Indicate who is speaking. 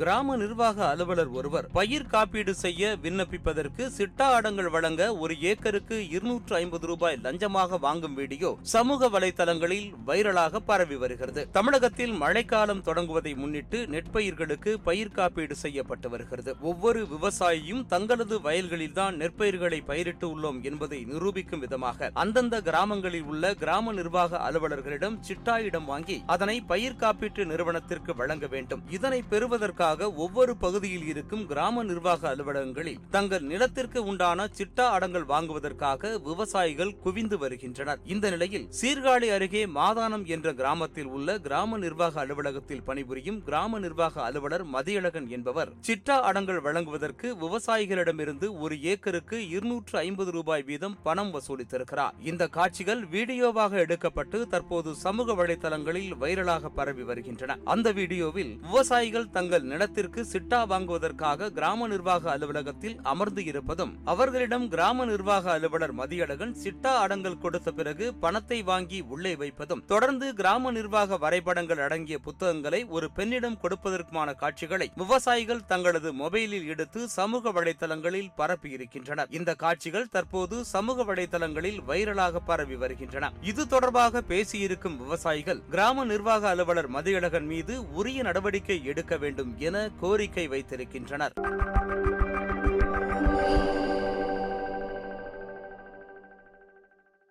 Speaker 1: கிராம நிர்வாக அலுவலர் ஒருவர் பயிர் காப்பீடு செய்ய விண்ணப்பிப்பதற்கு சிட்டா ஆடங்கள் வழங்க ஒரு ஏக்கருக்கு இருநூற்று ஐம்பது ரூபாய் லஞ்சமாக வாங்கும் வீடியோ சமூக வலைதளங்களில் வைரலாக பரவி வருகிறது. தமிழகத்தில் மழைக்காலம் தொடங்குவதை முன்னிட்டு நெற்பயிர்களுக்கு பயிர் காப்பீடு செய்யப்பட்டு வருகிறது. ஒவ்வொரு விவசாயியும் தங்களது வயல்களில்தான் நெற்பயிர்களை பயிரிட்டு உள்ளோம் என்பதை நிரூபிக்கும் விதமாக அந்தந்த கிராமங்களில் உள்ள கிராம நிர்வாக அலுவலர்களிடம் சிட்டா இடம் வாங்கி அதனை பயிர் காப்பீட்டு நிறுவனத்திற்கு வழங்க வேண்டும். இதனை பெறுவதற்காக ஒவ்வொரு பகுதியில் இருக்கும் கிராம நிர்வாக அலுவலகங்களில் தங்கள் நிலத்திற்கு உண்டான சிட்டா அடங்கல் வாங்குவதற்காக விவசாயிகள் குவிந்து வருகின்றனர். இந்த நிலையில் சீர்காழி அருகே மாதானம் என்ற கிராமத்தில் உள்ள கிராம நிர்வாக அலுவலகத்தில் பணிபுரியும் கிராம நிர்வாக அலுவலர் மதியழகன் என்பவர் சிட்டா அடங்கள் வழங்குவதற்கு விவசாயிகளிடமிருந்து ஒரு ஏக்கருக்கு இருநூற்று ஐம்பது ரூபாய் வீதம் பணம் வசூலித்திருக்கிறார். இந்த காட்சிகள் வீடியோவாக எடுக்கப்பட்டு தற்போது சமூக வலைதளங்களில் வைரலாக பரவி வருகின்றன. அந்த வீடியோவில் விவசாயிகள் தங்கள் நிலத்திற்கு சிட்டா வாங்குவதற்காக கிராம நிர்வாக அலுவலகத்தில் அமர்ந்து இருப்பதும் அவர்களிடம் கிராம நிர்வாக அலுவலர் மதியழகன் சிட்டா அடங்கல் கொடுத்த பிறகு பணத்தை வாங்கி உள்ளே வைப்பதும் தொடர்ந்து கிராம நிர்வாக வரைபடங்கள் அடங்கிய புத்தகங்களை ஒரு பெண்ணிடம் கொடுப்பதற்குமான காட்சிகளை விவசாயிகள் தங்களது மொபைலில் எடுத்து சமூக வலைதளங்களில் பரப்பியிருக்கின்றனர். இந்த காட்சிகள் தற்போது சமூக வலைதளங்களில் வைரலாக பரவி வருகின்றன. இது தொடர்பாக பேசியிருக்கும் விவசாயிகள் கிராம நிர்வாக அலுவலர் மதியழகன் மீது உரிய நடவடிக்கை எடுக்க வேண்டும் என கோரிக்கை வைத்திருக்கின்றனர்.